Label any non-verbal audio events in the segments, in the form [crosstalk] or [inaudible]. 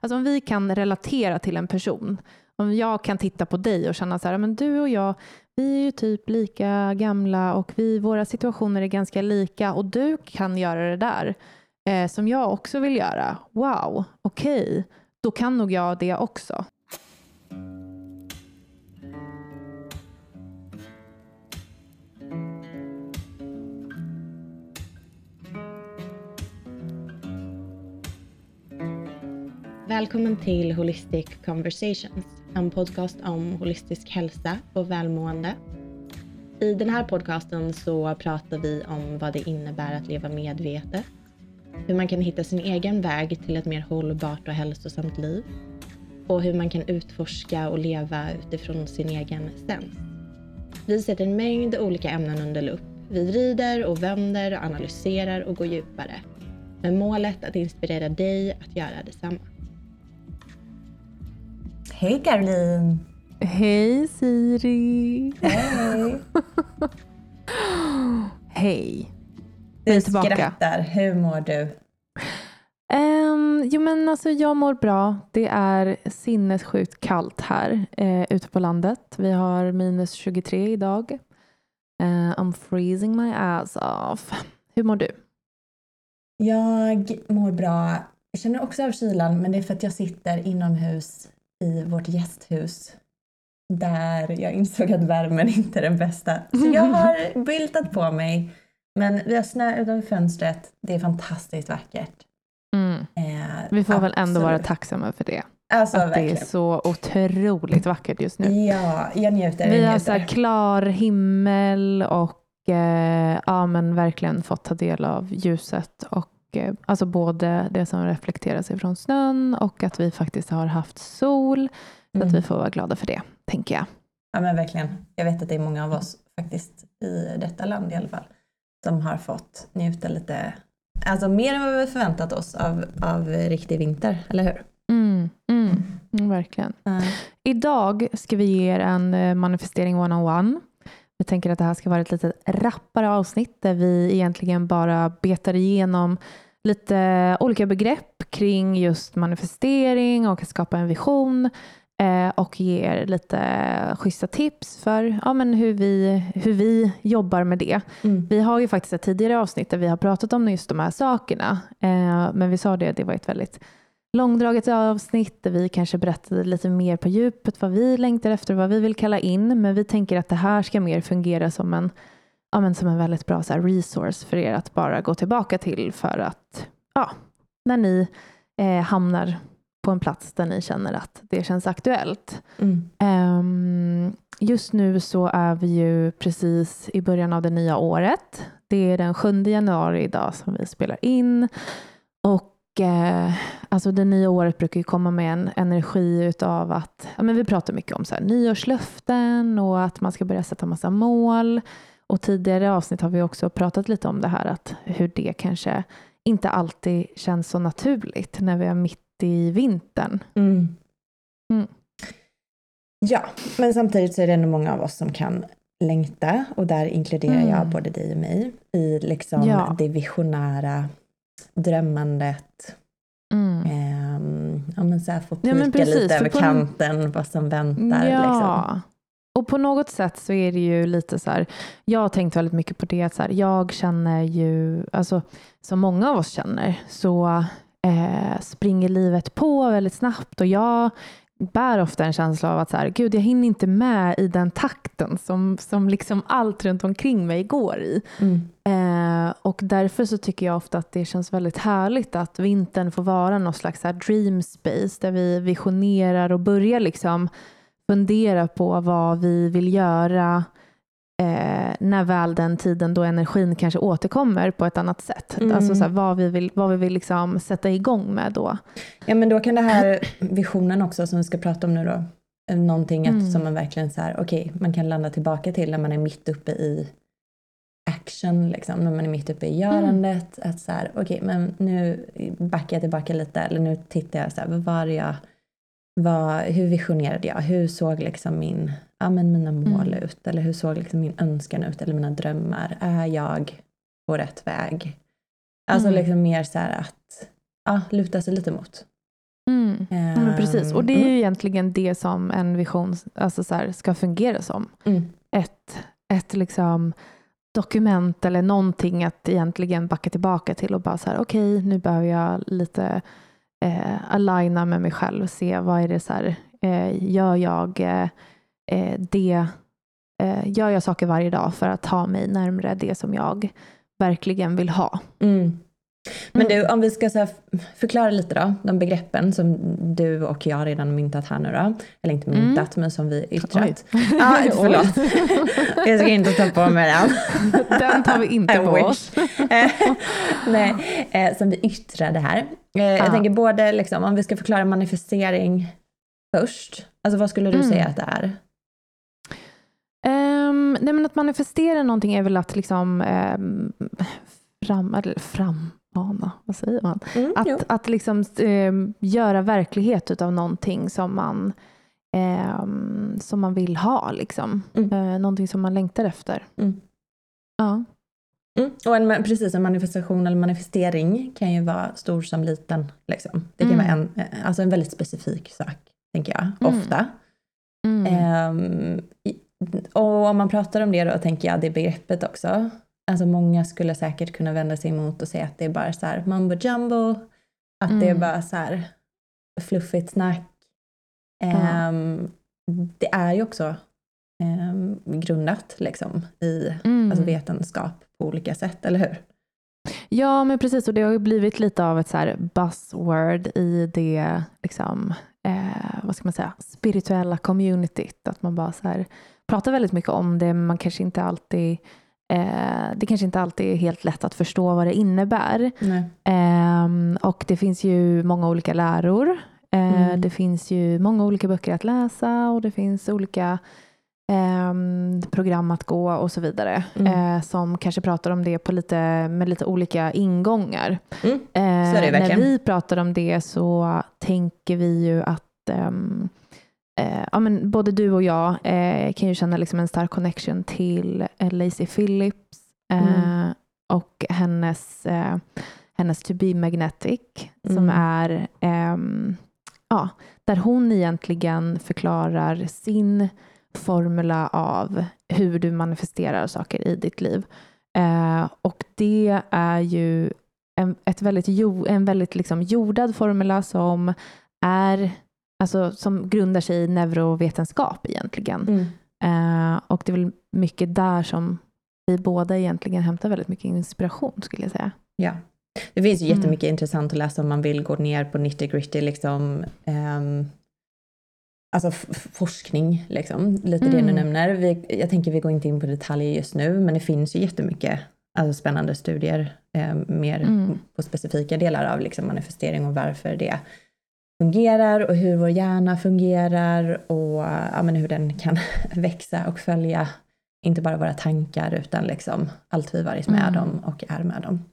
alltså om vi kan relatera till en person, om jag kan titta på dig och känna så här, men du och jag, vi är ju typ lika gamla och vi, våra situationer är ganska lika och du kan göra det där eh, som jag också vill göra. Wow, okej, okay. då kan nog jag det också. Välkommen till Holistic Conversations, en podcast om holistisk hälsa och välmående. I den här podcasten så pratar vi om vad det innebär att leva medvetet, hur man kan hitta sin egen väg till ett mer hållbart och hälsosamt liv och hur man kan utforska och leva utifrån sin egen essens. Vi sätter en mängd olika ämnen under lupp. Vi vrider och vänder och analyserar och går djupare. Med målet att inspirera dig att göra detsamma. Hej Caroline! Hej Siri! Hej! [laughs] Hej! Du är tillbaka. skrattar. Hur mår du? Um, jo men alltså jag mår bra. Det är sinnessjukt kallt här uh, ute på landet. Vi har minus 23 idag. Uh, I'm freezing my ass off. Hur mår du? Jag mår bra. Jag känner också av kylan men det är för att jag sitter inomhus i vårt gästhus där jag insåg att värmen [laughs] inte är den bästa. Så jag [laughs] har byltat på mig. Men vi har snö utanför fönstret. Det är fantastiskt vackert. Mm. Eh, vi får absolut. väl ändå vara tacksamma för det. Alltså, att verkligen. det är så otroligt vackert just nu. Ja, jag njuter. Vi jag har så klar himmel och eh, ja, men verkligen fått ta del av ljuset och alltså både det som reflekteras ifrån snön och att vi faktiskt har haft sol. Så mm. att vi får vara glada för det, tänker jag. Ja men verkligen. Jag vet att det är många av oss faktiskt i detta land i alla fall som har fått njuta lite, alltså mer än vad vi förväntat oss av, av riktig vinter, eller hur? Mm, mm, mm verkligen. Mm. Idag ska vi ge er en eh, manifestering one-on-one. Jag tänker att det här ska vara ett lite rappare avsnitt där vi egentligen bara betar igenom lite olika begrepp kring just manifestering och att skapa en vision eh, och ger lite schyssta tips för ja, men hur, vi, hur vi jobbar med det. Mm. Vi har ju faktiskt ett tidigare avsnitt där vi har pratat om just de här sakerna, eh, men vi sa det, det var ett väldigt långdraget avsnitt där vi kanske berättade lite mer på djupet vad vi längtar efter och vad vi vill kalla in. Men vi tänker att det här ska mer fungera som en, ja, men som en väldigt bra så resource för er att bara gå tillbaka till för att ja, när ni eh, hamnar på en plats där ni känner att det känns aktuellt. Mm. Um, just nu så är vi ju precis i början av det nya året. Det är den 7 januari idag som vi spelar in. Och eh, alltså det nya året brukar ju komma med en energi utav att, ja men vi pratar mycket om så här, nyårslöften och att man ska börja sätta massa mål. Och tidigare avsnitt har vi också pratat lite om det här att hur det kanske inte alltid känns så naturligt när vi är mitt i vintern. Mm. Mm. Ja, men samtidigt så är det ändå många av oss som kan längta och där inkluderar mm. jag både dig och mig i liksom ja. det visionära drömmandet. Mm. Eh, ja, men så här, få pika ja, precis, lite över kanten, vad som väntar. Ja. Liksom. Och på något sätt så är det ju lite så här, jag har tänkt väldigt mycket på det, så här, jag känner ju, alltså som många av oss känner, så eh, springer livet på väldigt snabbt och jag bär ofta en känsla av att så här, gud, jag hinner inte med i den takten som, som liksom allt runt omkring mig går i. Mm. Eh, och därför så tycker jag ofta att det känns väldigt härligt att vintern får vara någon slags här dream space där vi visionerar och börjar liksom fundera på vad vi vill göra eh, när väl den tiden då energin kanske återkommer på ett annat sätt. Mm. Alltså så här, vad vi vill, vad vi vill liksom sätta igång med då. Ja men då kan det här visionen också som vi ska prata om nu då, någonting mm. som man verkligen så här, okej, okay, man kan landa tillbaka till när man är mitt uppe i action, liksom, när man är mitt uppe i görandet. Mm. Att så här, okej, okay, men nu backar jag tillbaka lite, eller nu tittar jag så här, vad var jag, vad, hur visionerade jag? Hur såg liksom min ja, men mina mål mm. ut? Eller hur såg liksom min önskan ut? Eller mina drömmar? Är jag på rätt väg? Alltså mm. liksom mer så här att ja, luta sig lite mot. Mm. Mm, precis, och det är ju mm. egentligen det som en vision alltså så här, ska fungera som. Mm. Ett, ett liksom dokument eller någonting att egentligen backa tillbaka till och bara så här, okej, okay, nu behöver jag lite eh, aligna med mig själv, se vad är det så här, eh, gör jag eh, eh det, eh, gör jag saker varje dag för att ta mig närmre det som jag verkligen vill ha. Mm. Men du, mm. om vi ska så förklara lite då, de begreppen som du och jag redan myntat här nu då. Eller inte mm. myntat, mm. men som vi yttrat. ah, [laughs] [laughs] förlåt. jag ska inte ta på mig den. [laughs] den tar vi inte på oss. Nej, eh, som vi yttrade här. Eh, ah. Jag tänker både, liksom, om vi ska förklara manifestering först. Alltså vad skulle du mm. säga att det är? Um, nej men att manifestera någonting är väl att liksom um, fram, eller fram, mana, vad säger man? Mm, att att liksom, eh, göra verklighet av någonting som man, eh, som man vill ha. Liksom. Mm. Eh, någonting som man längtar efter. Mm. Ja. Mm. Och en, precis, en manifestation eller manifestering kan ju vara stor som liten. Liksom. Det kan vara mm. en, eh, alltså en väldigt specifik sak, tänker jag, mm. ofta. Um, och om man pratar om det då tänker jag det begreppet också alltså många skulle säkert kunna vända sig emot och säga att det är bara så här mumbo jumbo, att mm. det är mm. bara så här fluffigt snack. Um, det är ju också um, grundat liksom i mm. alltså vetenskap på olika sätt, eller hur? Ja, men precis. Och det har ju blivit lite av ett så här buzzword i det liksom, eh, vad ska man säga, spirituella communityt. Att man bara så här, pratar väldigt mycket om det, men man kanske inte alltid Eh, det kanske inte alltid är helt lätt att förstå vad det innebär. Eh, och det finns ju många olika läror. Eh, mm. Det finns ju många olika böcker att läsa och det finns olika ehm, program att gå och så vidare. Mm. Eh, som kanske pratar om det på lite, med lite olika ingångar. Mm. Så när vi pratar om det så tänker vi ju att um, eh, ja, men både du och jag eh, kan ju känna liksom en stark connection till eh, Lacey Phillips eh, mm. och hennes, eh, hennes To Be Magnetic mm. som är ehm, ja, där hon egentligen förklarar sin formula av hur du manifesterar saker i ditt liv. Eh, och det är ju en, ett väldigt, en väldigt liksom jordad formula som är alltså, som grundar sig i neurovetenskap egentligen. Mm. Uh, och det är väl mycket där som vi båda egentligen hämtar väldigt mycket inspiration skulle jag säga. Ja. Det finns ju mm. jättemycket mm. intressant att läsa om man vill gå ner på nitty gritty, liksom, um, alltså forskning, liksom, lite mm. det du mm. nämner. Vi, jag tänker vi går inte in på detaljer just nu, men det finns ju jättemycket alltså, spännande studier eh, mer mm. på specifika delar av liksom, manifestering och varför det fungerar och hur vår hjärna fungerar och ja, men hur den kan [laughs] växa och följa inte bara våra tankar utan liksom allt vi varit med mm. om och är med om.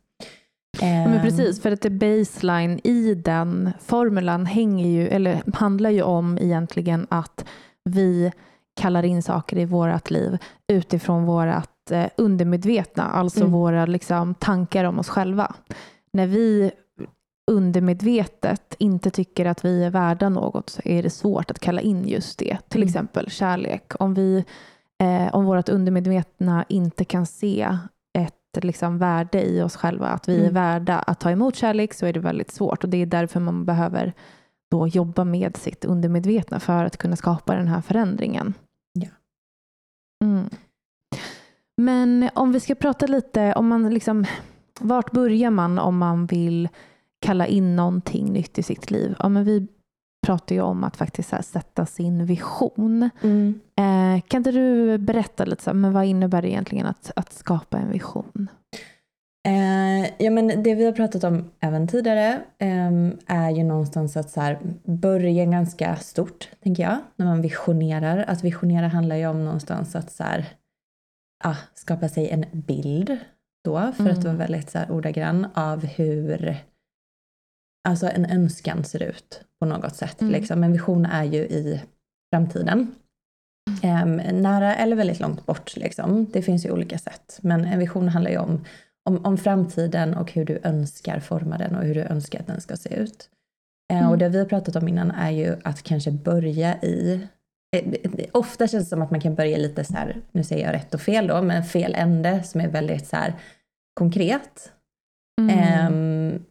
Ja, men ehm. precis, för att det baseline i den formulan hänger ju, eller handlar ju om egentligen att vi kallar in saker i vårt liv utifrån vårt eh, undermedvetna, alltså mm. våra liksom, tankar om oss själva. När vi undermedvetet inte tycker att vi är värda något så är det svårt att kalla in just det. Till mm. exempel kärlek. Om, vi, eh, om vårt undermedvetna inte kan se ett liksom, värde i oss själva, att vi mm. är värda att ta emot kärlek, så är det väldigt svårt. Och Det är därför man behöver då jobba med sitt undermedvetna för att kunna skapa den här förändringen. Ja. Mm. Men om vi ska prata lite om man liksom, vart börjar man om man vill kalla in någonting nytt i sitt liv. Ja, men vi pratar ju om att faktiskt här, sätta sin vision. Mm. Eh, kan inte du berätta lite, så här, men vad innebär det egentligen att, att skapa en vision? Eh, ja, men det vi har pratat om även tidigare eh, är ju någonstans att så här, börja ganska stort, tänker jag, när man visionerar. Att visionera handlar ju om någonstans att så här, ah, skapa sig en bild då, för mm. att vara väldigt så här, ordagrann, av hur alltså en önskan ser ut på något sätt. Mm. Liksom. En vision är ju i framtiden. Um, nära eller väldigt långt bort. Liksom. Det finns ju olika sätt. Men en vision handlar ju om, om, om framtiden och hur du önskar forma den och hur du önskar att den ska se ut. Eh, Mm. Och det vi har pratat om innan är ju att kanske börja i eh, Ofta känns det som att man kan börja lite så här, nu säger jag rätt och fel då, men fel ände som är väldigt så här konkret. Mm. Ehm,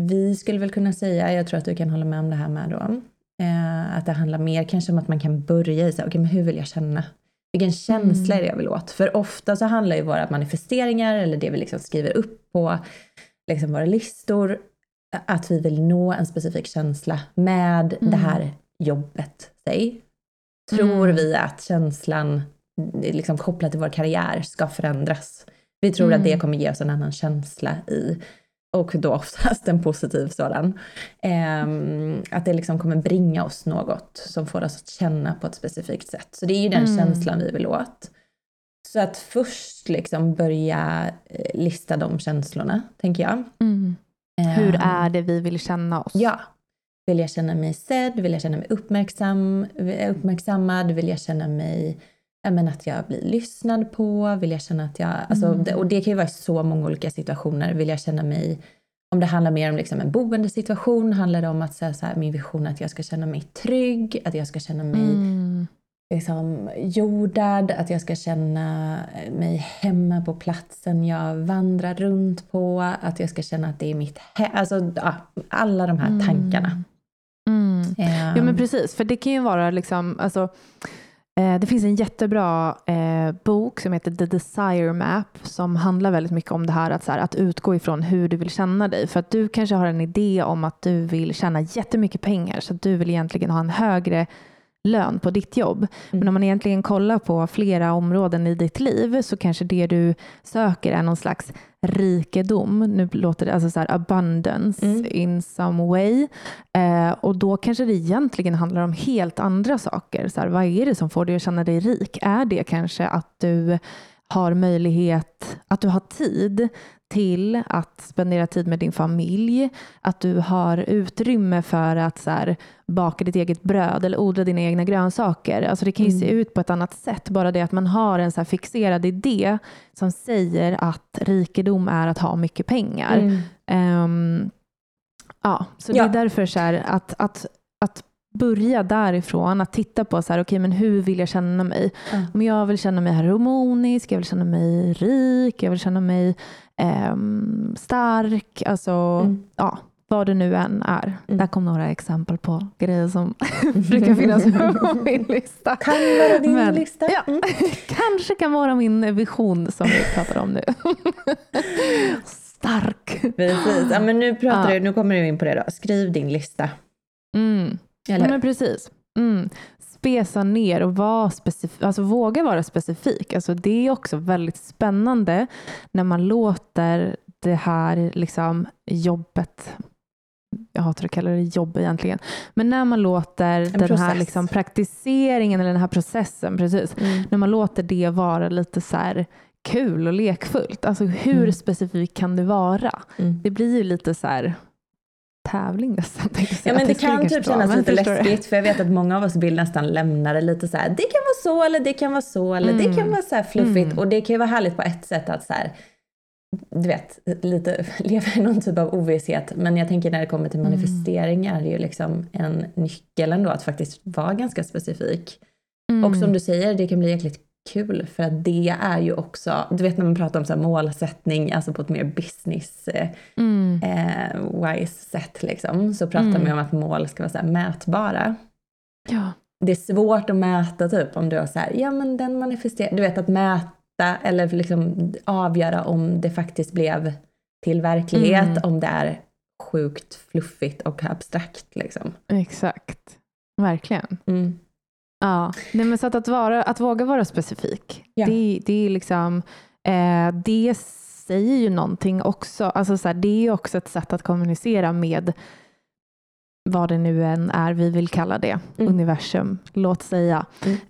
vi skulle väl kunna säga, jag tror att du kan hålla med om det här med då, eh, att det handlar mer kanske om att man kan börja i så här, okej men hur vill jag känna? Vilken känsla är det jag vill åt? För ofta så handlar ju våra manifesteringar eller det vi liksom skriver upp på liksom våra listor, att vi vill nå en specifik känsla med Mm. det här jobbet, säg. Tror Mm. vi att känslan liksom kopplat till vår karriär ska förändras? Vi tror Mm. att det kommer ge oss en annan känsla i, och då oftast en positiv sådan. Ehm, att det liksom kommer bringa oss något som får oss att känna på ett specifikt sätt. Så det är ju den Mm. känslan vi vill åt. Så att först liksom börja eh, lista de känslorna, tänker jag. Mm. Hur Ehm, är det vi vill känna oss? Ja. Vill jag känna mig sedd? Vill jag känna mig uppmärksam, uppmärksammad? Vill jag känna mig men att jag blir lyssnad på? Vill jag känna att jag... Alltså, Mm. Och det kan ju vara i så många olika situationer. Vill jag känna mig... Om det handlar mer om liksom en boendesituation, handlar det om att säga så här, min vision att jag ska känna mig trygg, att jag ska känna mig Mm. liksom, jordad, att jag ska känna mig hemma på platsen jag vandrar runt på, att jag ska känna att det är mitt hem. Alltså ja, alla de här Mm. tankarna. Mm. Ehm, Ja men precis, för det kan ju vara liksom, alltså, Eh, det finns en jättebra eh, bok som heter The Desire Map som handlar väldigt mycket om det här att, så här, att utgå ifrån hur du vill känna dig. För att du kanske har en idé om att du vill tjäna jättemycket pengar så att du vill egentligen ha en högre lön på ditt jobb. Men om man egentligen kollar på flera områden i ditt liv så kanske det du söker är någon slags rikedom. Nu låter det alltså så abundance Mm. in some way. Eh, och då kanske det egentligen handlar om helt andra saker. Så här, vad är det som får dig att känna dig rik? Är det kanske att du har möjlighet, att du har tid till att spendera tid med din familj, att du har utrymme för att så här, baka ditt eget bröd eller odla dina egna grönsaker. Alltså det kan ju se Mm. ut på ett annat sätt. Bara det att man har en så fixerad idé som säger att rikedom är att ha mycket pengar. Mm. Ehm, ja, så Ja. det är därför så här, att, att, att börja därifrån, att titta på så här, okay, men hur vill jag känna mig? Ja. Om jag vill känna mig harmonisk, jag vill känna mig rik, jag vill känna mig ehm, stark, alltså Mm. ja, vad det nu än är. Mm. Där kom några exempel på grejer som [laughs] brukar finnas på min lista. Kan vara din Men- lista. Ja, Mm. [laughs] kanske kan vara min vision som vi pratar om nu. [laughs] Stark. Precis. Ja, men nu, pratar Ja. du, nu kommer du in på det då. Skriv din lista. Mm. Eller Ja, men precis. Mm. Spesa ner och var specif- alltså våga vara specifik. Alltså det är också väldigt spännande när man låter det här liksom, jobbet jag hatar att kalla det jobb egentligen. Men när man låter den här process. liksom, praktiseringen eller den här processen, precis, Mm. när man låter det vara lite så här kul och lekfullt. Alltså hur Mm. specifik kan det vara? Mm. Det blir ju lite så här tävling nästan. Ja, men det kan typ kännas lite läskigt för jag vet att många av oss vill nästan lämna det lite så här. Det kan vara så eller det kan vara så eller det Mm. kan vara så här fluffigt Mm. och det kan ju vara härligt på ett sätt att så här, du vet, lite [laughs] leva i någon typ av ovisshet. Men jag tänker när det kommer till Mm. manifestering är det ju liksom en nyckel ändå att faktiskt vara ganska specifik. Mm. Och som du säger, det kan bli jäkligt kul för att det är ju också, du vet när man pratar om så målsättning, alltså på ett mer business eh, Mm. eh, sätt liksom, så pratar Mm. man om att mål ska vara så mätbara. Ja. Det är svårt att mäta typ om du har så här, ja men den manifesterar, du vet att mäta eller liksom avgöra om det faktiskt blev till verklighet, Mm. om det är sjukt fluffigt och abstrakt liksom. Exakt. Verkligen. Mm. Ja. Nej, men så att, att, vara, att våga vara specifik, Ja. det, det är liksom eh, det säger ju någonting också. Alltså så här, det är också ett sätt att kommunicera med vad det nu än är vi vill kalla det, Mm. universum, låt säga.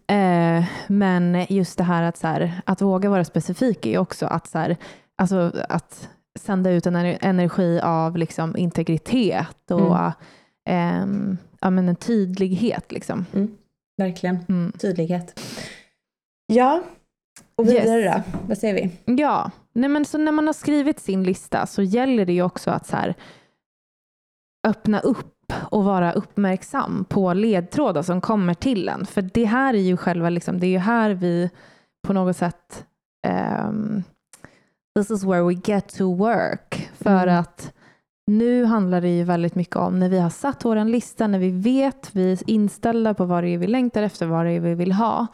Eh, men just det här att, så här, att våga vara specifik är också att, så här, alltså, att sända ut en ener- energi av liksom, integritet och Mm. ehm, ja, men en tydlighet. Liksom. Verkligen, Mm. tydlighet. Ja, och vidare Yes. då? Vad säger vi? Ja, Nej, men så när man har skrivit sin lista så gäller det ju också att så här, öppna upp och vara uppmärksam på ledtrådar som kommer till en. För det här är ju själva, liksom, det är ju här vi på något sätt um, this is where we get to work. För mm. att nu handlar det ju väldigt mycket om när vi har satt vår lista, när vi vet, vi är inställda på vad det är vi längtar efter, vad det är vi vill ha.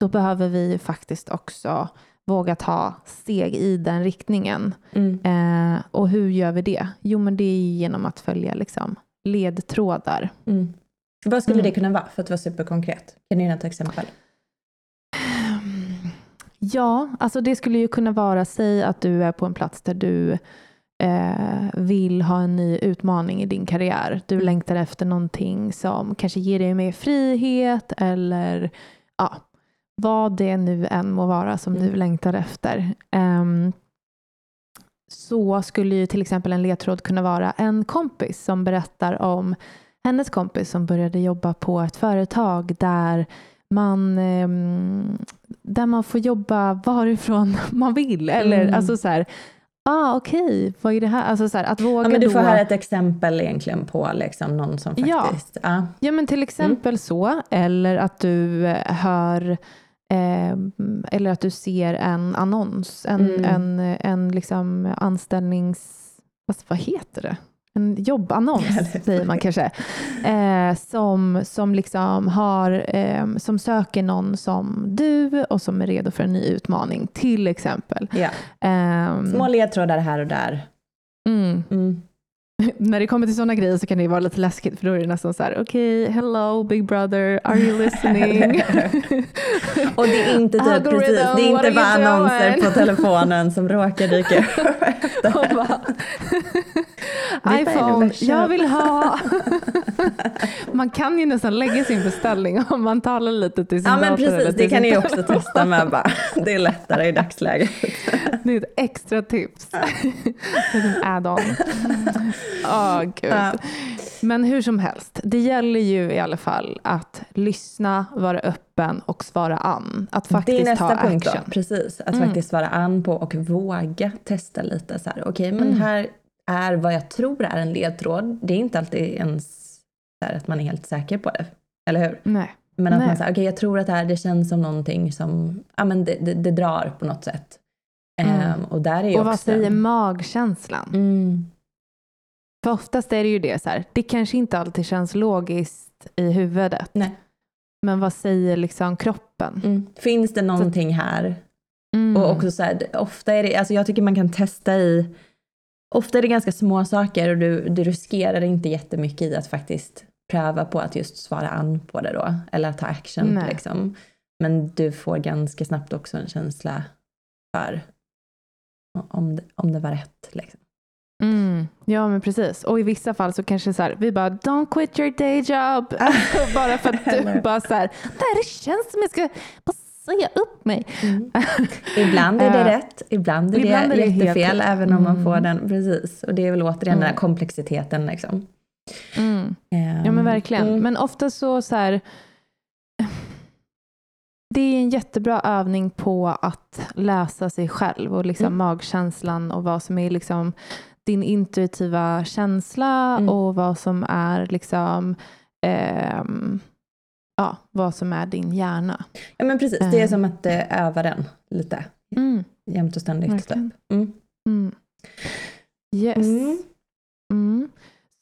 Då behöver vi faktiskt också våga ta steg i den riktningen. Mm. Eh, och hur gör vi det? Jo, men det är genom att följa liksom, ledtrådar. Mm. Vad skulle det mm. kunna vara för att vara superkonkret? Kan du ge ett exempel? Ja, alltså det skulle ju kunna vara, säg att du är på en plats där du eh, vill ha en ny utmaning i din karriär. Du mm. längtar efter någonting som kanske ger dig mer frihet eller ja, vad det nu än må vara som mm. du längtar efter. Um, så skulle ju till exempel en ledtråd kunna vara en kompis som berättar om hennes kompis som började jobba på ett företag där man, um, där man får jobba varifrån [laughs] man vill. Eller mm. alltså så här, ah, okej, okay. vad är det här? Alltså så här, att våga ja, men du får då... här ett exempel egentligen på liksom någon som faktiskt... Ja, ah. ja men till exempel mm. så. Eller att du hör Eh, eller att du ser en annons, en, mm. en, en liksom anställnings... Vad, vad heter det? En jobbannons, säger man kanske. Eh, som, som, liksom har, eh, som söker någon som du och som är redo för en ny utmaning, till exempel. Ja. Ehm, Små ledtrådar här och där. Mm. Mm. [laughs] när det kommer till sådana grejer så kan det vara lite läskigt för då är det nästan så här, okej, okay, hello big brother, are you listening? [laughs] och det är inte typ precis, det är inte bara annonser på [laughs] telefonen som råkar dyka upp. iPhone, jag vill ha. man kan ju nästan lägga sin beställning om man talar lite till sin Ja men precis, det kan ni också testa med bara. Det är lättare i dagsläget. det är ett extra tips. en add-on. Oh, [laughs] gud. Ja. Men hur som helst, det gäller ju i alla fall att lyssna, vara öppen och svara an. Att faktiskt det är nästa ta punkt action. Då, precis, att mm. faktiskt svara an på och våga testa lite. så Okej, okay, men mm. här är vad jag tror är en ledtråd. Det är inte alltid ens så att man är helt säker på det, eller hur? Nej. Men att Nej. man säger, okej okay, jag tror att det här det känns som någonting som, ja men det, det, det drar på något sätt. Mm. Um, och där är och vad säger magkänslan? Mm. För oftast är det ju det så här, det kanske inte alltid känns logiskt i huvudet. Nej. Men vad säger liksom kroppen? Mm. Finns det någonting så, här? Mm. Och också så här, ofta är det, alltså jag tycker man kan testa i, ofta är det ganska små saker och du, du riskerar inte jättemycket i att faktiskt pröva på att just svara an på det då, eller ta action liksom. Men du får ganska snabbt också en känsla för om det, om det var rätt. Liksom. Mm, ja men precis. Och i vissa fall så kanske så här, vi bara don't quit your day job. [laughs] bara för att du bara så här, det känns som jag ska bara säga upp mig. Mm. [laughs] Ibland är det rätt, ibland är ibland det är det jättefel helt... även om man får mm. den. Precis. Och det är väl återigen mm. den här mm. komplexiteten. Liksom. Mm. Um, ja men verkligen. Mm. Men ofta så, så här, det är en jättebra övning på att läsa sig själv och liksom magkänslan och vad som är liksom din intuitiva känsla mm. och vad som är liksom eh, ja, vad som är din hjärna. Ja men precis, det är som att uh, öva den lite mm. jämt och ständigt. Typ. Mm. Mm. Yes. Mm. Mm.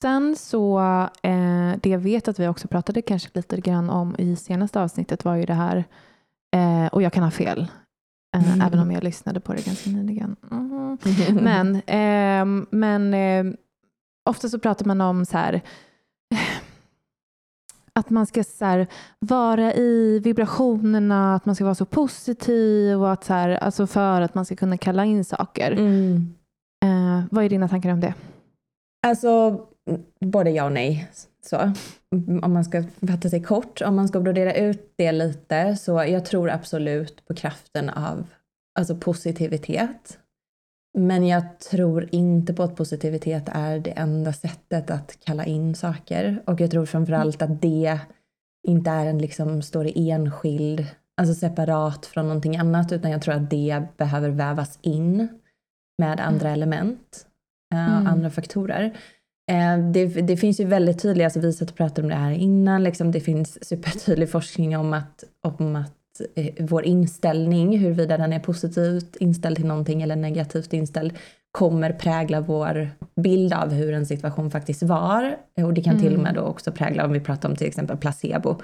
Sen så, eh, det jag vet att vi också pratade kanske lite grann om i senaste avsnittet var ju det här, eh, och jag kan ha fel, Mm. Även om jag lyssnade på det ganska nyligen. [laughs] Men, eh, men eh, ofta så pratar man om så här, [sighs] att man ska så här, vara i vibrationerna, att man ska vara så positiv och att så här, alltså för att man ska kunna kalla in saker. Mm. Eh, vad är dina tankar om det? Alltså, både ja och nej. Så. Om man ska fatta sig kort, om man ska brodera ut det lite, så jag tror absolut på kraften av alltså positivitet. Men jag tror inte på att positivitet är det enda sättet att kalla in saker. Och jag tror framförallt att det inte är en liksom, står enskild, alltså separat från någonting annat, utan jag tror att det behöver vävas in med andra mm. element och uh, mm. andra faktorer. Eh, det, det, finns ju väldigt tydliga, alltså vi satt och pratade om det här innan, liksom, det finns supertydlig forskning om att, om att eh, vår inställning, huruvida den är positivt inställd till någonting eller negativt inställd, kommer prägla vår bild av hur en situation faktiskt var. Och det kan till och med mm. då också prägla, om vi pratar om till exempel placebo,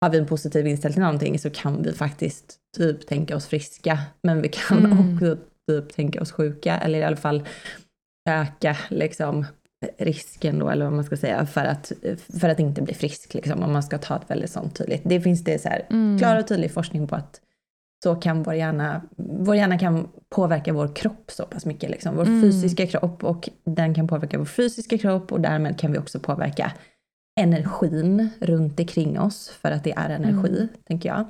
har vi en positiv inställning till någonting så kan vi faktiskt typ tänka oss friska, men vi kan mm. också typ tänka oss sjuka, eller i alla fall öka liksom risken då, eller vad man ska säga, för att, för att inte bli frisk, liksom, om man ska ta ett väldigt sånt tydligt. Det finns det så här, mm. klar och tydlig forskning på att så kan vår hjärna, vår hjärna kan påverka vår kropp så pass mycket, liksom, vår mm. fysiska kropp, och den kan påverka vår fysiska kropp, och därmed kan vi också påverka energin runt omkring oss, för att det är energi, mm. tänker jag.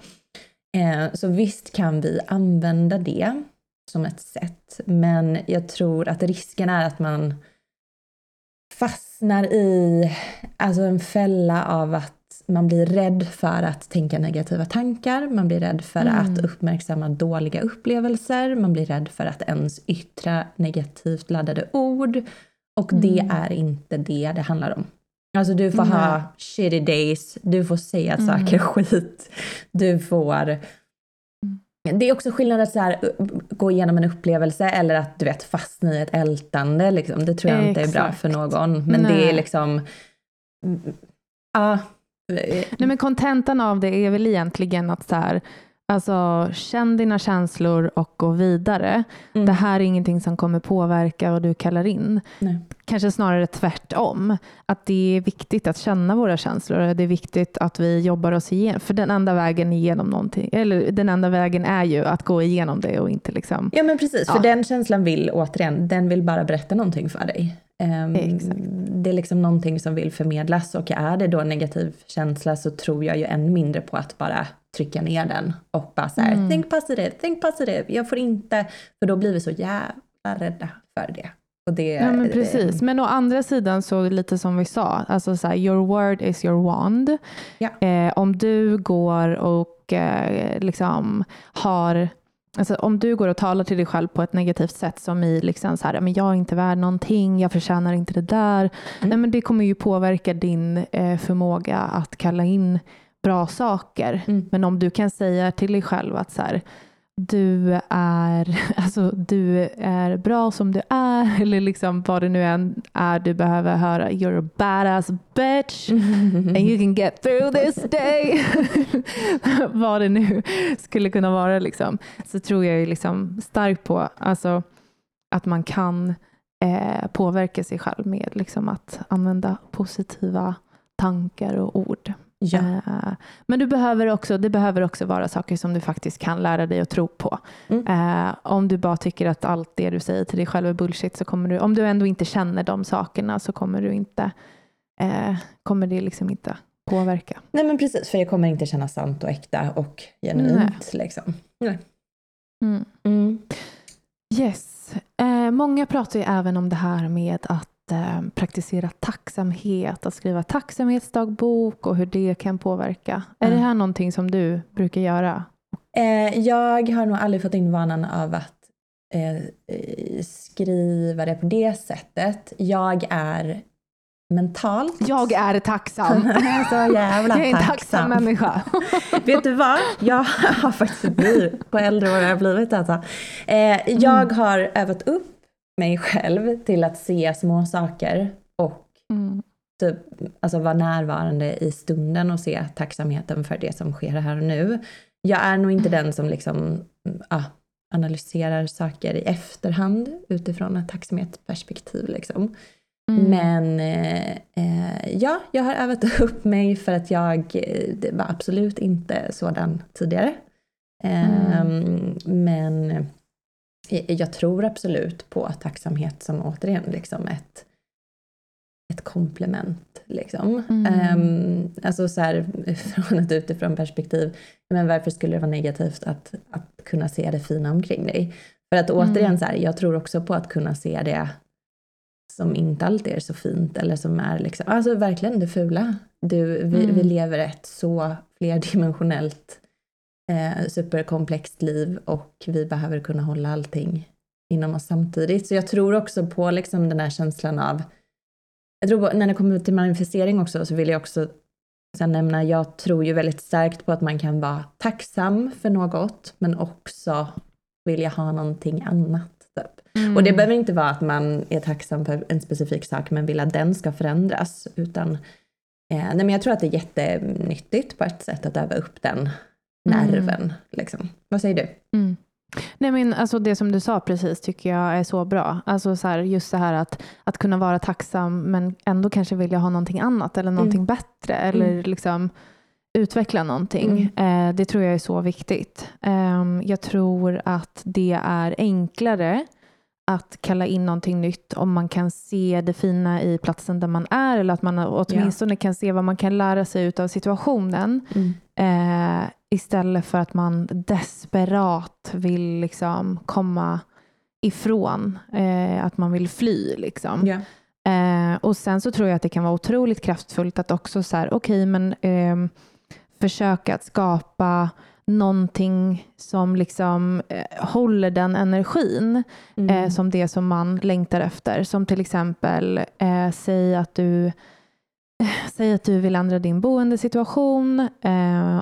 Eh, så visst kan vi använda det som ett sätt, men jag tror att risken är att man fastnar i alltså en fälla av att man blir rädd för att tänka negativa tankar, man blir rädd för mm. att uppmärksamma dåliga upplevelser, man blir rädd för att ens yttra negativt laddade ord. Och mm. det är inte det det handlar om. Alltså du får mm. ha shitty days, du får säga att saker skit, du får det är också skillnad att så här, gå igenom en upplevelse eller att du vet fastna i ett ältande. Liksom. Det tror jag inte är bra för någon. Men Nej. det är liksom... Ja. Nej men kontentan av det är väl egentligen att så här, Alltså, känn dina känslor och gå vidare. Mm. Det här är ingenting som kommer påverka vad du kallar in. Nej. Kanske snarare tvärtom. Att det är viktigt att känna våra känslor. Det är viktigt att vi jobbar oss igenom. För den enda vägen igenom någonting, eller den enda vägen är ju att gå igenom det och inte liksom... Ja men precis, ja. för den känslan vill återigen, den vill bara berätta någonting för dig. Um, det är liksom någonting som vill förmedlas och är det då en negativ känsla så tror jag ju än mindre på att bara trycka ner den och bara så här, mm. think positive, think positive. Jag får inte, för då blir vi så jävla rädda för det. Och det ja, men precis. Men å andra sidan så lite som vi sa, alltså så här, your word is your wand. Ja. Eh, om du går och eh, liksom har Alltså, om du går och talar till dig själv på ett negativt sätt som i liksom så här, men jag är inte värd någonting, jag förtjänar inte det där. Mm. Nej, men det kommer ju påverka din eh, förmåga att kalla in bra saker. Mm. Men om du kan säga till dig själv att så här, du är, [laughs] alltså, du är bra som du är, [laughs] eller liksom vad det nu än är du behöver höra. You're a badass bitch [laughs] and you can get through this day. vad det nu skulle kunna vara. Liksom. Så tror jag liksom starkt på alltså, att man kan eh, påverka sig själv med liksom, att använda positiva tankar och ord. Ja. Uh, men du behöver också, det behöver också vara saker som du faktiskt kan lära dig att tro på. Mm. Uh, om du bara tycker att allt det du säger till dig själv är bullshit, så kommer du, om du ändå inte känner de sakerna så kommer du inte, uh, kommer det liksom inte påverka. Nej men precis, för det kommer inte kännas sant och äkta och genuint. Nej. Liksom. Nej. Mm. Mm. Yes. många pratar ju även om det här med att eh, praktisera tacksamhet, att skriva tacksamhetsdagbok och hur det kan påverka. Är det här någonting som du brukar göra? Eh, jag har nog aldrig fått in vanan av att eh, skriva det på det sättet. Jag är mentalt. Jag är tacksam. [laughs] så jävla jag är en tacksam, människa. [laughs] Vet du vad? Jag har faktiskt blivit, på äldre år har jag blivit alltså. Eh, jag mm. har övat upp mig själv till att se små saker och mm. typ, alltså vara närvarande i stunden och se tacksamheten för det som sker här och nu. Jag är nog inte den som liksom, ah, analyserar saker i efterhand utifrån ett tacksamhetsperspektiv. Liksom. Mm. Men eh, eh, ja, jag har övat [laughs] upp mig för att jag det var absolut inte sådan tidigare. Eh, mm. Men jag tror absolut på tacksamhet som återigen liksom ett, ett komplement. Liksom. Mm. Um, alltså så här, [laughs] från ett utifrån perspektiv, men varför skulle det vara negativt att, att kunna se det fina omkring dig? För att återigen, mm. så här, jag tror också på att kunna se det som inte alltid är så fint eller som är liksom, alltså verkligen det fula. Du, vi, mm. vi lever ett så flerdimensionellt eh, superkomplext liv och vi behöver kunna hålla allting inom oss samtidigt. Så jag tror också på liksom den här känslan av Jag tror när det kommer till manifestering också så vill jag också sen nämna, jag tror ju väldigt starkt på att man kan vara tacksam för något, men också vilja ha någonting annat. Typ. Mm. Och det behöver inte vara att man är tacksam för en specifik sak, men vill att den ska förändras, utan eh, nej, men jag tror att det är jättenyttigt på ett sätt att öva upp den nerven. Mm. Liksom. Vad säger du? Mm. Nej, men alltså det som du sa precis tycker jag är så bra. Alltså så här, just det här att, att kunna vara tacksam men ändå kanske vilja ha någonting annat eller någonting mm. bättre eller mm. liksom utveckla någonting. Mm. Eh, det tror jag är så viktigt. Eh, jag tror att det är enklare att kalla in någonting nytt om man kan se det fina i platsen där man är eller att man åtminstone yeah. kan se vad man kan lära sig av situationen. Mm. Eh, istället för att man desperat vill liksom komma ifrån, eh, att man vill fly. Liksom. Yeah. Eh, och sen så tror jag att det kan vara otroligt kraftfullt att också så här, okay, men eh, försöka att skapa någonting som liksom eh, håller den energin mm. eh, som det som man längtar efter. Som till exempel, eh, säg att du eh, Säg att du vill ändra din boendesituation eh,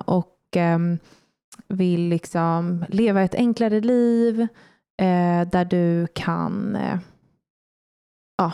och ehm, vill liksom leva ett enklare liv eh, där du kan ja,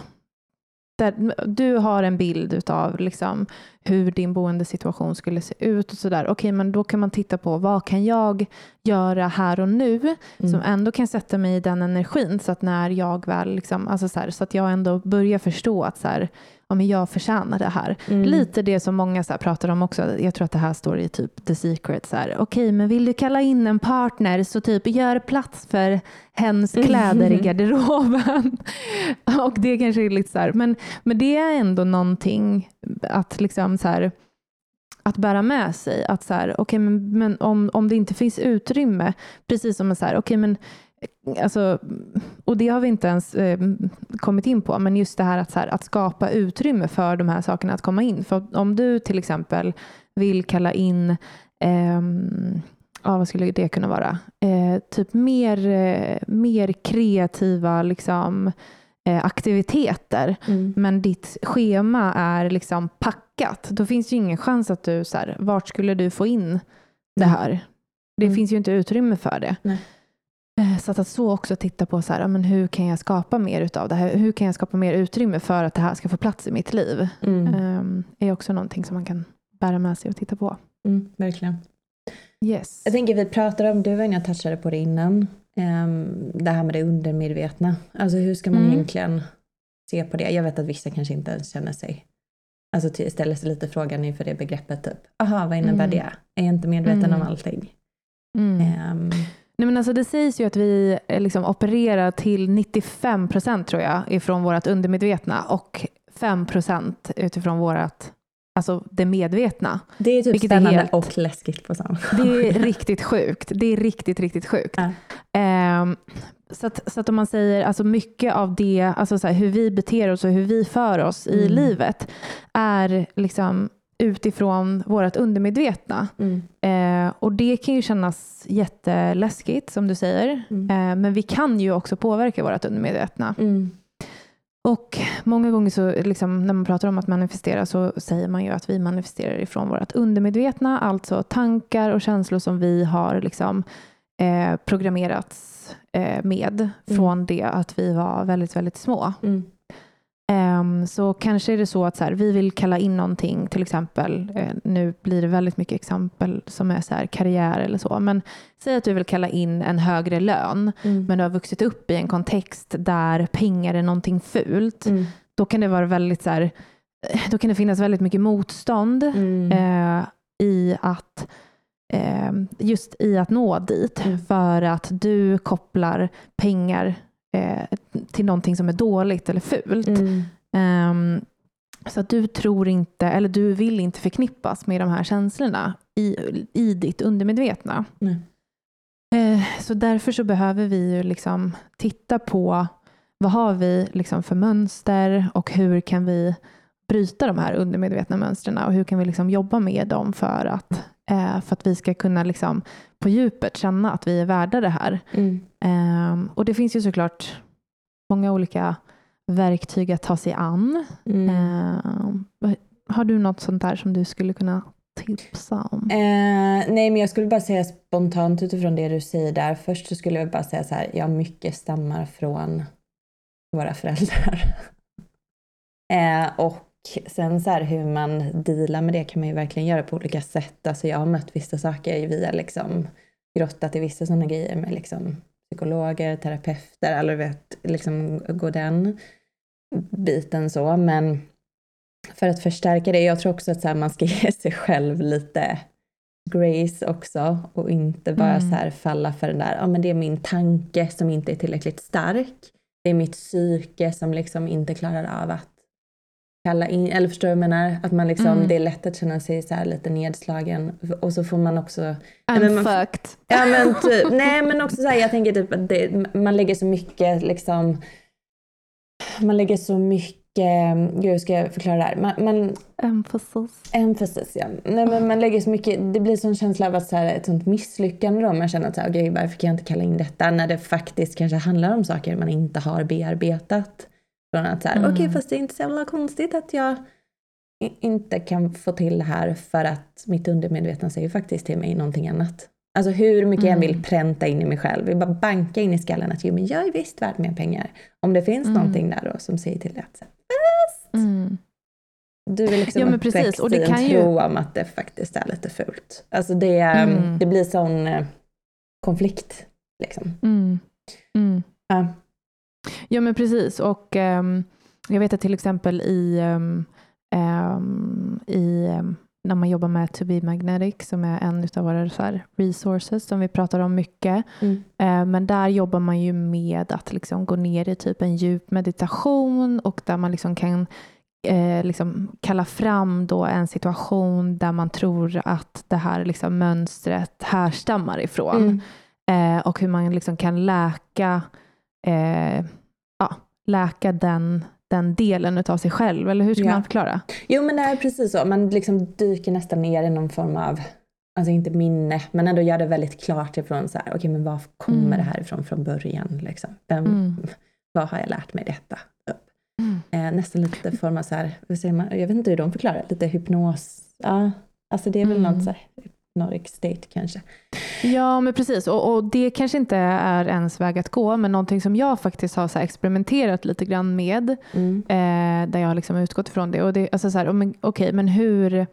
där du har en bild av liksom hur din boendesituation skulle se ut och sådär. Okej, okay, men då kan man titta på vad kan jag göra här och nu mm. som ändå kan sätta mig i den energin så att när jag väl liksom, alltså så, här, så att jag ändå börjar förstå att så här, ja, men jag förtjänar det här. Mm. Lite det som många så pratar om också, jag tror att det här står i typ The Secret, så här, okej okay, men vill du kalla in en partner så typ gör plats för hens kläder mm. i garderoben. [laughs] och det kanske är lite så här, men, men det är ändå någonting att liksom så här, att bära med sig. Att så här, okay, men, men om, om det inte finns utrymme, precis som så här, okay, men Alltså, och det har vi inte ens eh, kommit in på, men just det här att, så här att skapa utrymme för de här sakerna att komma in. För om du till exempel vill kalla in eh, ja, vad skulle det kunna vara? Eh, typ mer, eh, mer kreativa liksom, eh, aktiviteter, mm. men ditt schema är liksom packat. Då finns ju ingen chans att du, så här, vart skulle du få in det här? Det mm. finns ju inte utrymme för det. Nej. Eh, så att så också titta på så här, men hur kan jag skapa mer utav det här? Hur kan jag skapa mer utrymme för att det här ska få plats i mitt liv? Mm. Um, är också någonting som man kan bära med sig och titta på. Mm, verkligen. Yes. Jag tänker vi pratar om, du var inne och touchade på det innan, um, det här med det undermedvetna. Alltså hur ska man mm. egentligen se på det? Jag vet att vissa kanske inte ens känner sig Alltså ställer sig lite frågan inför det begreppet typ, aha vad innebär mm. det? Är jag inte medveten om mm. allting? Um, Nej, men alltså det sägs ju att vi eh, liksom opererar till 95 procent tror jag ifrån vårt undermedvetna och 5 procent utifrån vårt Alltså det medvetna. Det är typ spännande är helt, och läskigt på samma gång. Det är riktigt sjukt. Det är riktigt, riktigt sjukt. Ja. Um, så, att, så att om man säger alltså mycket av det, alltså så här, hur vi beter oss och hur vi för oss mm. i livet är liksom utifrån vårt undermedvetna. Mm. Eh, och det kan ju kännas jätteläskigt som du säger. Mm. Eh, men vi kan ju också påverka vårt undermedvetna. Mm. Och många gånger så liksom, när man pratar om att manifestera så säger man ju att vi manifesterar ifrån vårt undermedvetna, alltså tankar och känslor som vi har liksom, eh, programmerats eh, med mm. från det att vi var väldigt, väldigt små. Um, så kanske är det så att så här, vi vill kalla in någonting, till exempel, uh, nu blir det väldigt mycket exempel som är så här, karriär eller så, men säg att du vill kalla in en högre lön, mm. men du har vuxit upp i en kontext där pengar är någonting fult. Mm. Då kan det vara väldigt så här, då kan det finnas väldigt mycket motstånd mm. uh, i att uh, just i att nå dit, mm. för att du kopplar pengar eh, till någonting som är dåligt eller fult. Mm. Um, så att du tror inte, eller du vill inte förknippas med de här känslorna i, i ditt undermedvetna. Eh, så därför så behöver vi ju liksom titta på vad har vi liksom för mönster och hur kan vi bryta de här undermedvetna mönstren och hur kan vi liksom jobba med dem för att, eh, för att vi ska kunna liksom på djupet känna att vi är värda det här. Mm. Um, och det finns ju såklart många olika verktyg att ta sig an. Mm. Eh, har du något sånt där som du skulle kunna tipsa om? Eh, nej, men jag skulle bara säga spontant utifrån det du säger där. Först så skulle jag bara säga så här, ja, mycket stammar från våra föräldrar. [laughs] eh, och sen så här hur man dealar med det kan man ju verkligen göra på olika sätt. Alltså jag har mött vissa saker via liksom grottat i vissa sådana grejer med liksom psykologer, terapeuter, eller vet, liksom gå den biten så. Men för att förstärka det, jag tror också att så här, man ska [laughs] ge sig själv lite grace också och inte bara mm. så här falla för den där, ja men det är min tanke som inte är tillräckligt stark. Det är mitt psyke som liksom inte klarar av att kalla in, eller förstår du vad jag menar? Att man liksom, mm. det är lätt att känna sig så lite nedslagen och så får man också... I'm man, fucked. Ja men typ, [laughs] nej men också så här, jag tänker typ att det, man lägger så mycket liksom, man lägger så mycket gud hur ska jag förklara det här? Man, man, emphasis. Emphasis ja. Nej, men man lägger så mycket, det blir sån känsla av att så här, ett sånt misslyckande då. Man känner att så här, okay, varför kan jag inte kalla in detta? När det faktiskt kanske handlar om saker man inte har bearbetat. Från att så här, mm. okej okay, fast det är inte så jävla konstigt att jag inte kan få till det här för att mitt undermedvetna säger faktiskt till mig någonting annat. Alltså hur mycket mm. jag vill pränta in i mig själv. Jag bara banka in i skallen att jo, men jag är visst värd mer pengar. Om det finns mm. någonting där då som säger till dig att fast. Mm. Du är liksom ja, men precis. Och det i en tro om att det faktiskt är lite fult. Alltså det, mm. det blir sån eh, konflikt. Liksom. Mm. Mm. Ja. ja men precis och um, jag vet att till exempel i, um, um, i när man jobbar med To Be Magnetic som är en av våra så resources som vi pratar om mycket. Mm. Eh, men där jobbar man ju med att liksom gå ner i typ en djup meditation och där man liksom kan eh, liksom kalla fram då en situation där man tror att det här liksom mönstret härstammar ifrån. Mm. Eh, och hur man liksom kan läka, eh, ja, läka den den delen av sig själv, eller hur ska ja. man förklara? Jo men det är precis så, man liksom dyker nästan ner i någon form av, alltså inte minne, men ändå gör det väldigt klart ifrån så här, okej okay, men var kommer mm. det här ifrån från början? Liksom? Vem, mm. [laughs] Vad har jag lärt mig detta? Mm. Eh, nästan lite form av så här, jag vet inte hur de förklarar, lite hypnos, ja, alltså det är väl mm. något så här, Nordic State kanske. Ja, men precis. Och, och, det kanske inte är ens väg att gå, men någonting som jag faktiskt har så experimenterat lite grann med, mm. eh, där jag har liksom utgått ifrån det. Och det alltså så här, okej, okay, men hur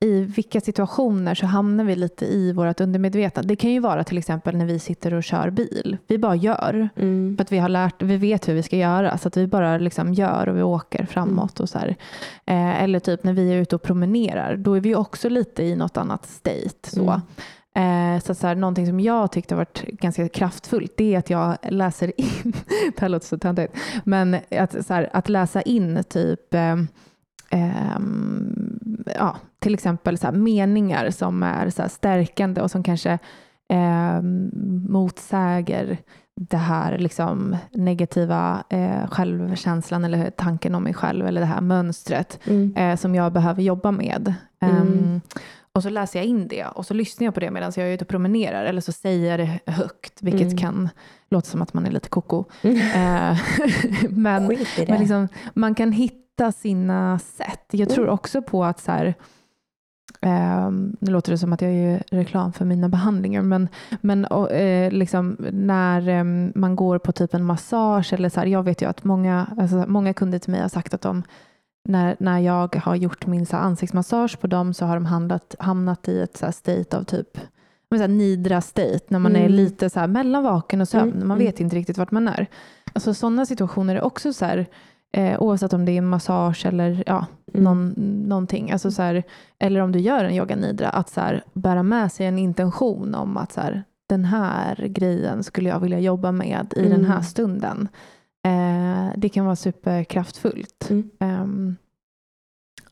i vilka situationer så hamnar vi lite i vårt undermedvetna. Det kan ju vara till exempel när vi sitter och kör bil. Vi bara gör. Mm. För att vi har lärt, vi vet hur vi ska göra. Så att vi bara liksom gör och vi åker framåt. Mm. och så eh, eller typ när vi är ute och promenerar. Då är vi också lite i något annat state. Så. Mm. Eh, så, så här, någonting som jag tyckte har varit ganska kraftfullt det är att jag läser in, [laughs] det här låter så töntigt, men att, så här, att läsa in typ eh, ja, till exempel så meningar som är så stärkande och som kanske eh, motsäger det här liksom negativa eh, självkänslan eller tanken om mig själv eller det här mönstret mm. eh, som jag behöver jobba med. Mm. Um, och så läser jag in det och så lyssnar jag på det medan jag är ute och promenerar eller så säger jag det högt vilket mm. kan låta som att man är lite koko. Mm. Eh, [laughs] men, men liksom, man kan hitta hitta sina sätt. Jag tror mm. också på att så här, Um, nu låter det som att jag gör reklam för mina behandlingar, men, men och, uh, liksom, när um, man går på typ en massage, eller så här, jag vet ju att många, alltså, många kunder till mig har sagt att de, när, när jag har gjort min så här, ansiktsmassage på dem så har de handlat, hamnat i ett så här, state av typ så här, nidra state, när man mm. är lite så här, mellan vaken och sömn, mm. man vet mm. inte riktigt vart man är. Alltså sådana situationer är också så här, Eh, oavsett om det är massage eller ja, mm. någon, någonting. Alltså så här, eller om du gör en yoga nidra, att så här, bära med sig en intention om att så här, den här grejen skulle jag vilja jobba med i mm. den här mm. stunden. Eh, det kan vara superkraftfullt. Mm. Um,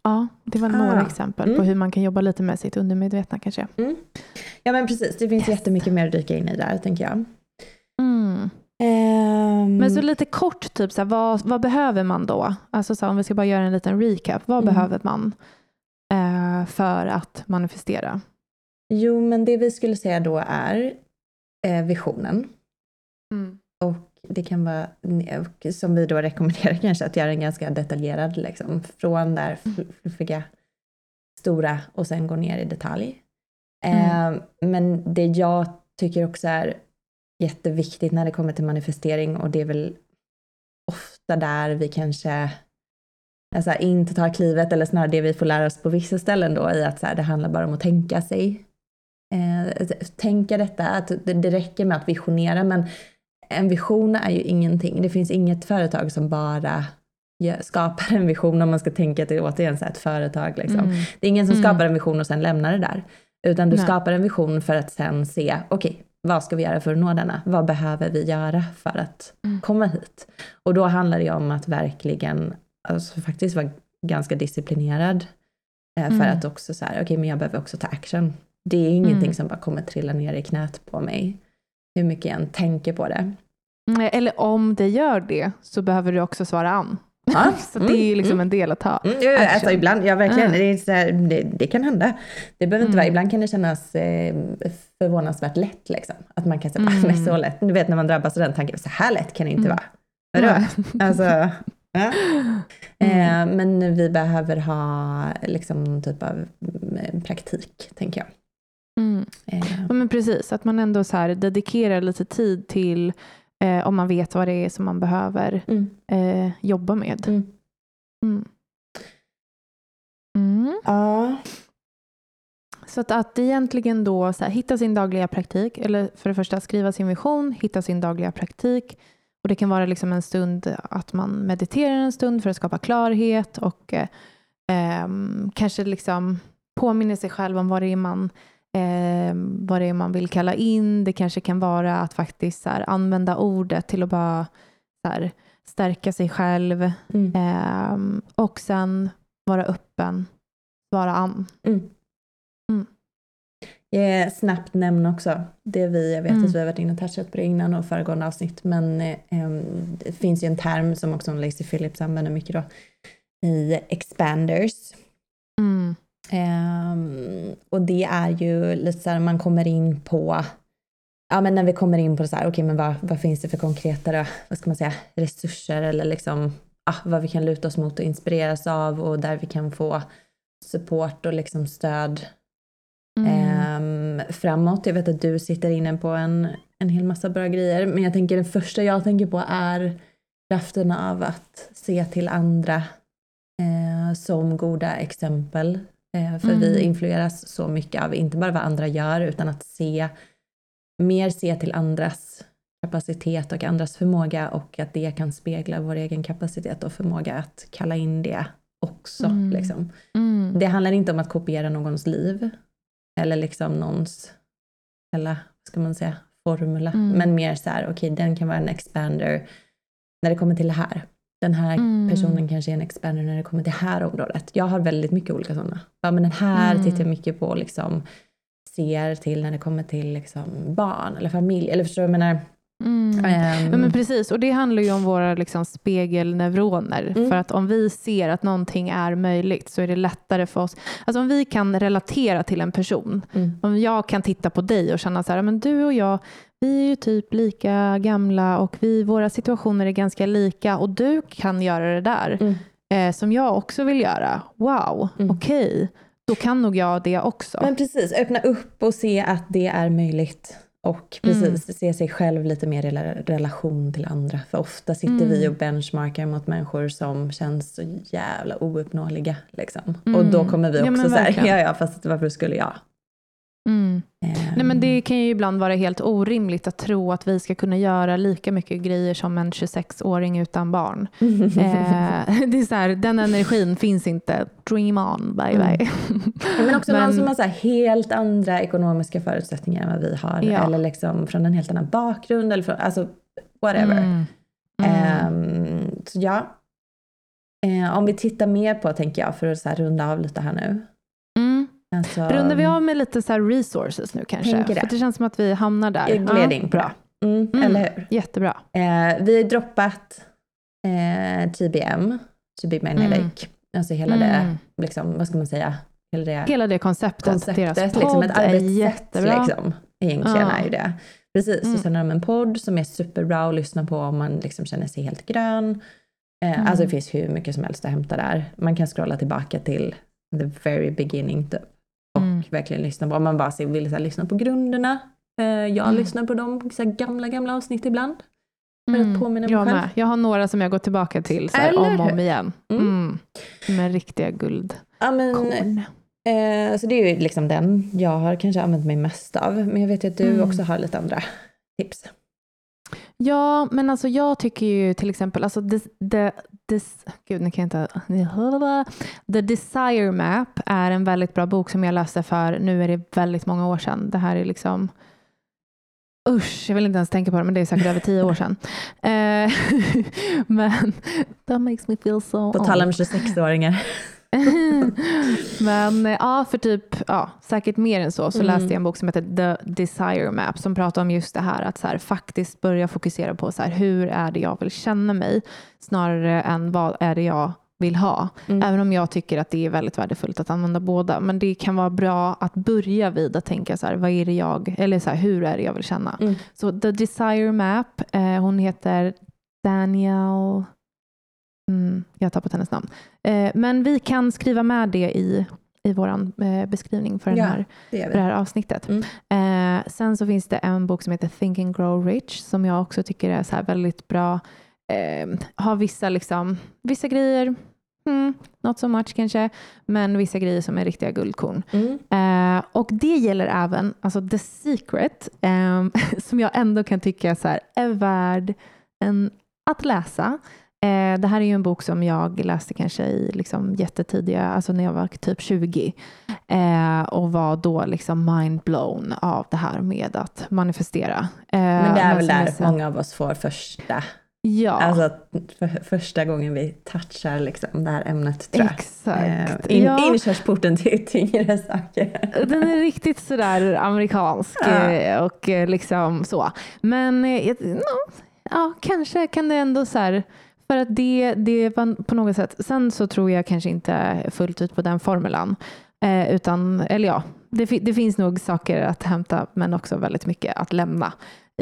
ja, det var några ah. exempel på mm. hur man kan jobba lite med sitt undermedvetna kanske. Mm. Ja men precis, det finns yes. jättemycket mer att dyka in i där tänker jag. Men så lite kort, typ, så här, vad, vad behöver man då? Alltså så här, om vi ska bara göra en liten recap. Vad mm. behöver man eh, för att manifestera? Jo, men det vi skulle säga då är eh, visionen. Mm. Och det kan vara, som vi då rekommenderar [laughs] kanske, att göra en ganska detaljerad, liksom, från där fluffiga, stora och sen gå ner i detalj. Mm. Eh, men det jag tycker också är jätteviktigt när det kommer till manifestering och det är väl ofta där vi kanske alltså, inte tar klivet, eller snarare det vi får lära oss på vissa ställen då, i att så här, det handlar bara om att tänka sig. Eh, tänka detta, att det, det räcker med att visionera, men en vision är ju ingenting. Det finns inget företag som bara skapar en vision om man ska tänka att det är återigen så ett företag. Liksom. Mm. Det är ingen som mm. skapar en vision och sen lämnar det där. Utan du Nej. skapar en vision för att sen se, okej, okay, vad ska vi göra för att nå denna? Vad behöver vi göra för att mm. komma hit? Och då handlar det om att verkligen, alltså faktiskt vara ganska disciplinerad. Eh, för mm. att också så här, okej okay, men jag behöver också ta action. Det är ingenting mm. som bara kommer trilla ner i knät på mig. Hur mycket jag än tänker på det. Eller om det gör det så behöver du också svara an. Ja. så det är liksom mm. en del att ta. Mm, ja, alltså ibland, ja verkligen, ja. Det, här, det, det, kan hända. Det behöver inte mm. vara, ibland kan det kännas eh, förvånansvärt lätt liksom. Att man kan säga, mm. men så lätt. Du vet när man drabbas av den tanken, så här lätt kan det inte mm. vara. Vadå? Alltså, ja. [laughs] Mm. Eh, men vi behöver ha liksom någon typ av praktik, tänker jag. Mm. Eh. Ja, men precis, att man ändå så här dedikerar lite tid till Eh, om man vet vad det är som man behöver mm. eh, jobba med. Mm. Mm. mm. Ja. Så att, att egentligen då så här, hitta sin dagliga praktik, eller för det första skriva sin vision, hitta sin dagliga praktik. Och Det kan vara liksom en stund att man mediterar en stund för att skapa klarhet och eh, ehm, kanske liksom påminner sig själv om vad det är man eh, vad det är man vill kalla in. Det kanske kan vara att faktiskt här, använda ordet till att bara här, stärka sig själv mm. eh, och sen vara öppen, svara an. Mm. Mm. Jag snabbt nämna också, det vi, jag vet mm. att vi har varit inne och touchat på det innan och föregående avsnitt, men eh, det finns ju en term som också Lacey Phillips använder mycket då, i expanders. Mm. Um, och det är ju lite så här, man kommer in på, ja men när vi kommer in på så här, okej okay, men vad, vad finns det för konkreta då, vad ska man säga, resurser eller liksom, ah, vad vi kan luta oss mot och inspireras av och där vi kan få support och liksom stöd mm. um, framåt. Jag vet att du sitter inne på en, en hel massa bra grejer, men jag tänker det första jag tänker på är kraften av att se till andra eh, som goda exempel för mm. vi influeras så mycket av, inte bara vad andra gör, utan att se, mer se till andras kapacitet och andras förmåga och att det kan spegla vår egen kapacitet och förmåga att kalla in det också. Mm. Liksom. Mm. Det handlar inte om att kopiera någons liv eller liksom någons, eller vad ska man säga, formula, mm. men mer så här, okej, okay, den kan vara en expander när det kommer till det här den här mm. personen kanske är en expert när det kommer till det här området. Jag har väldigt mycket olika sådana. Ja, men den här mm. tittar jag mycket på, liksom, ser till när det kommer till liksom, barn eller familj. Eller förstår du? Jag menar, Mm. Um, ja, men precis, och det handlar ju om våra liksom, spegelneuroner. Mm. För att om vi ser att någonting är möjligt så är det lättare för oss. Alltså om vi kan relatera till en person. Mm. Om jag kan titta på dig och känna så här, men du och jag, vi är ju typ lika gamla och vi, våra situationer är ganska lika och du kan göra det där mm. eh, som jag också vill göra. Wow, mm. okej. Okay. Då kan nog jag det också. Men precis, öppna upp och se att det är möjligt. Och precis, mm. se sig själv lite mer i relation till andra. För ofta sitter mm. vi och benchmarkar mot människor som känns så jävla ouppnåeliga. Liksom. Mm. Och då kommer vi också ja, så här, [laughs] ja ja fast varför skulle jag? Mm. Nej, men det kan ju ibland vara helt orimligt att tro att vi ska kunna göra lika mycket grejer som en 26-åring utan barn. [laughs] eh, det är så här, den energin finns inte. Dream on, bye mm. bye. men också [laughs] men, någon som har så helt andra ekonomiska förutsättningar än vad vi har. Ja. Eller liksom från en helt annan bakgrund. Eller från, alltså whatever. Eh, så ja. Eh, om vi tittar mer på, tänker jag, för att så runda av lite här nu. Alltså, Rundar vi av med lite så resources nu kanske? Det. För det känns som att vi hamnar där. Gled in bra. Mm, mm, eller hur? Jättebra. Eh, vi har droppat eh, TBM, to be magnetic. Mm. Alltså hela det, mm. liksom, vad ska man säga? Hela det, hela det konceptet. konceptet deras liksom ett arbetssätt, Liksom, egentligen ja. är ju det. Precis, mm. och sen har de en podd som är superbra att lyssna på om man liksom känner sig helt grön. Eh, mm. Alltså det finns hur mycket som helst att hämta där. Man kan scrolla tillbaka till the very beginning typ, och mm. verkligen lyssna på, om man bara vill så här, lyssna på grunderna. Eh, jag mm. lyssnar på de så här, gamla, gamla avsnitt ibland. För att mm. påminna mig jag själv. Med. Jag har några som jag går tillbaka till så här, om och om igen. Mm. Med riktiga guld. Ja, men, eh, så det är ju liksom den jag har kanske använt mig mest av. Men jag vet att du också har lite andra tips. Ja, men alltså jag tycker ju till exempel, alltså det, det, this, gud nu kan jag inte, The Desire Map är en väldigt bra bok som jag läste för, nu är det väldigt många år sedan. Det här är liksom, usch, jag vill inte ens tänka på det, men det är säkert över tio år sedan. Eh, [laughs] men that makes me feel so På tal om 26-åringar. [laughs] Men ja, för typ, ja, säkert mer än så, så mm. läste jag en bok som heter The Desire Map som pratar om just det här att så här, faktiskt börja fokusera på så här, hur är det jag vill känna mig snarare än vad är det jag vill ha. Mm. Även om jag tycker att det är väldigt värdefullt att använda båda. Men det kan vara bra att börja vid att tänka så här, vad är det jag, eller så här, hur är det jag vill känna. Mm. Så The Desire Map, eh, hon heter Daniel Mm, jag har tappat hennes namn. Eh, men vi kan skriva med det i, i vår eh, beskrivning för, den här, det för det här avsnittet. Mm. Eh, sen så finns det en bok som heter Think and Grow Rich som jag också tycker är så väldigt bra. Eh, har vissa, liksom, vissa grejer, mm, not so much kanske, men vissa grejer som är riktiga guldkorn. Mm. Eh, och det gäller även alltså The Secret eh, [laughs] som jag ändå kan tycka så här, är värd en, att läsa. Eh, det här är ju en bok som jag läste kanske i liksom jättetidiga, alltså när jag var typ 20 eh, och var då liksom mindblown av det här med att manifestera. Eh, men det är väl där sen... många av oss får första Ja. Alltså för första gången vi touchar liksom det här ämnet tror jag. Exakt. Eh, in, ja. Inkörsporten till tyngre saker. Den är riktigt sådär amerikansk ja. Eh, och eh, liksom så. Men eh, ja, kanske kan det ändå så här för att det, det var på något sätt, sen så tror jag kanske inte fullt ut på den formulan. Eh, utan, eller ja, det, det, finns nog saker att hämta men också väldigt mycket att lämna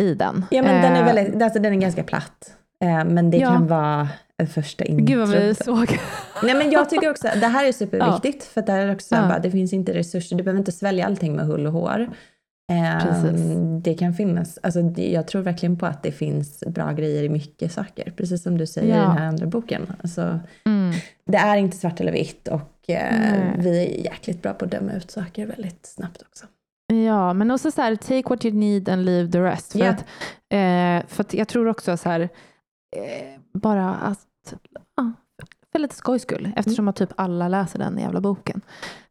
i den. Ja men eh, den, är eh, väldigt, alltså, den är ganska platt. Eh, men det ja. kan vara första intro. Gud vad vi såg. Nej men jag tycker också, det här är [laughs] superviktigt ja. för det, är också ja. bara, det finns inte resurser, du behöver inte svälja allting med hull och hår. Um, det kan finnas, alltså, jag tror verkligen på att det finns bra grejer i mycket saker. Precis som du säger ja. i den här andra boken. Alltså, mm. Det är inte svart eller vitt och uh, vi är jäkligt bra på att döma ut saker väldigt snabbt också. Ja, men också så här, take what you need and leave the rest. För, yeah. att, eh, för att jag tror också så här, eh, bara att, ah, för lite skojs skull, eftersom mm. att typ alla läser den jävla boken,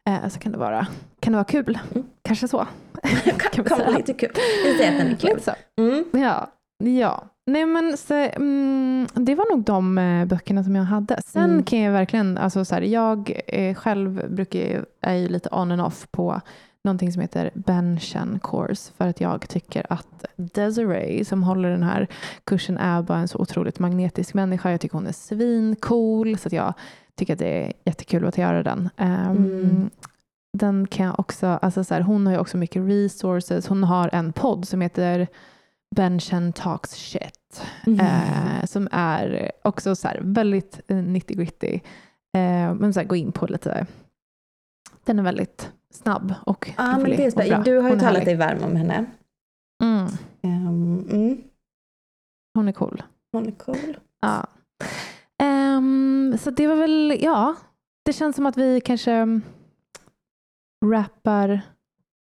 eh, så kan det vara, kan det vara kul. Mm. Kanske så. [laughs] kan kan vara lite kul. Vi säger att den är kul. så. Mm. Ja. ja. Nej men så, mm, det var nog de eh, böckerna som jag hade. Sen mm. kan jag verkligen, alltså så här, jag eh, själv brukar, är ju lite on and off på någonting som heter Benchen Course för att jag tycker att Desiree som håller den här kursen är bara en så otroligt magnetisk människa. Jag tycker hon är svincool så att jag tycker att det är jättekul att göra den. Um, mm. Den kan jag också, alltså så här, hon har ju också mycket resources. Hon har en podd som heter Benchen Talks Shit mm. eh, som är också så här, väldigt 90 gritty. Eh, men så här, gå in på lite, den är väldigt snabb och Ja, men det är Du har ju talat dig varm om henne. Mm. Um, mm. Hon är cool. Hon är cool. Ja. Um, så det var väl, ja, det känns som att vi kanske rappar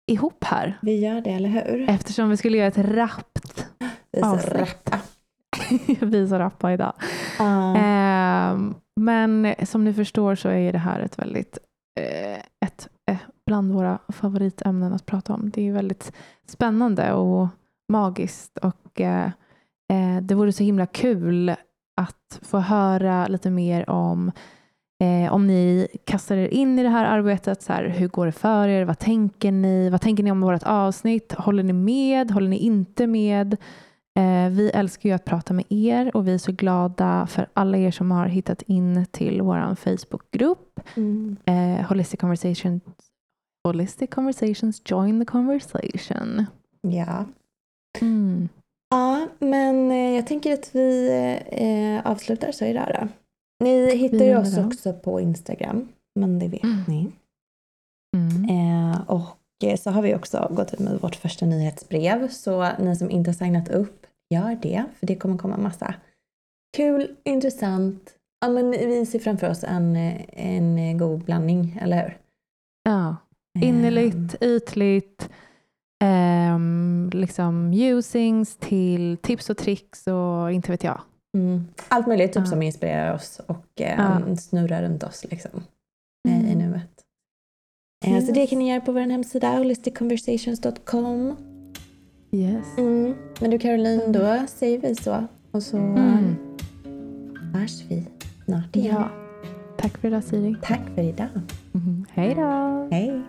ihop här. Vi gör det, eller hur? Eftersom vi skulle göra ett rappt rappa. vi ska rappa [laughs] idag. Uh. Um, men som ni förstår så är det här ett väldigt uh, ett bland våra favoritämnen att prata om. Det är väldigt spännande och magiskt och eh, eh, det vore så himla kul att få höra lite mer om eh, om ni kastar er in i det här arbetet. Så här, hur går det för er? Vad tänker ni? Vad tänker ni om vårt avsnitt? Håller ni med? Håller ni inte med? Eh, vi älskar ju att prata med er och vi är så glada för alla er som har hittat in till vår Facebookgrupp. Mm. Eh, Holistic Conversation Holistic Conversations, join the conversation. Ja. Mm. Men eh, jag tänker att vi eh, avslutar så idag då. Ni hittar ju oss också på Instagram, men det vet mm. ni. Mm. Eh, och så har vi också gått ut med vårt första nyhetsbrev, så ni som inte har signat upp, gör det, för det kommer komma massa kul, intressant. Ja, men vi ser framför oss en, en god blandning, eller hur? Ja, innerligt, eh. ytligt, eh, liksom musings till tips och tricks och inte vet jag. Mm. Allt möjligt typ, ja. som inspirerar oss och eh, ja. snurrar runt oss liksom, mm. i nuet. Yes. Så det kan ni göra på vår hemsida holisticconversations.com. Yes. Mm. Men du Caroline, då säger vi så. Och så mm. hörs vi snart igen. Ja. Tack för idag Siri. Tack för idag. Mm. Hej då. Hej.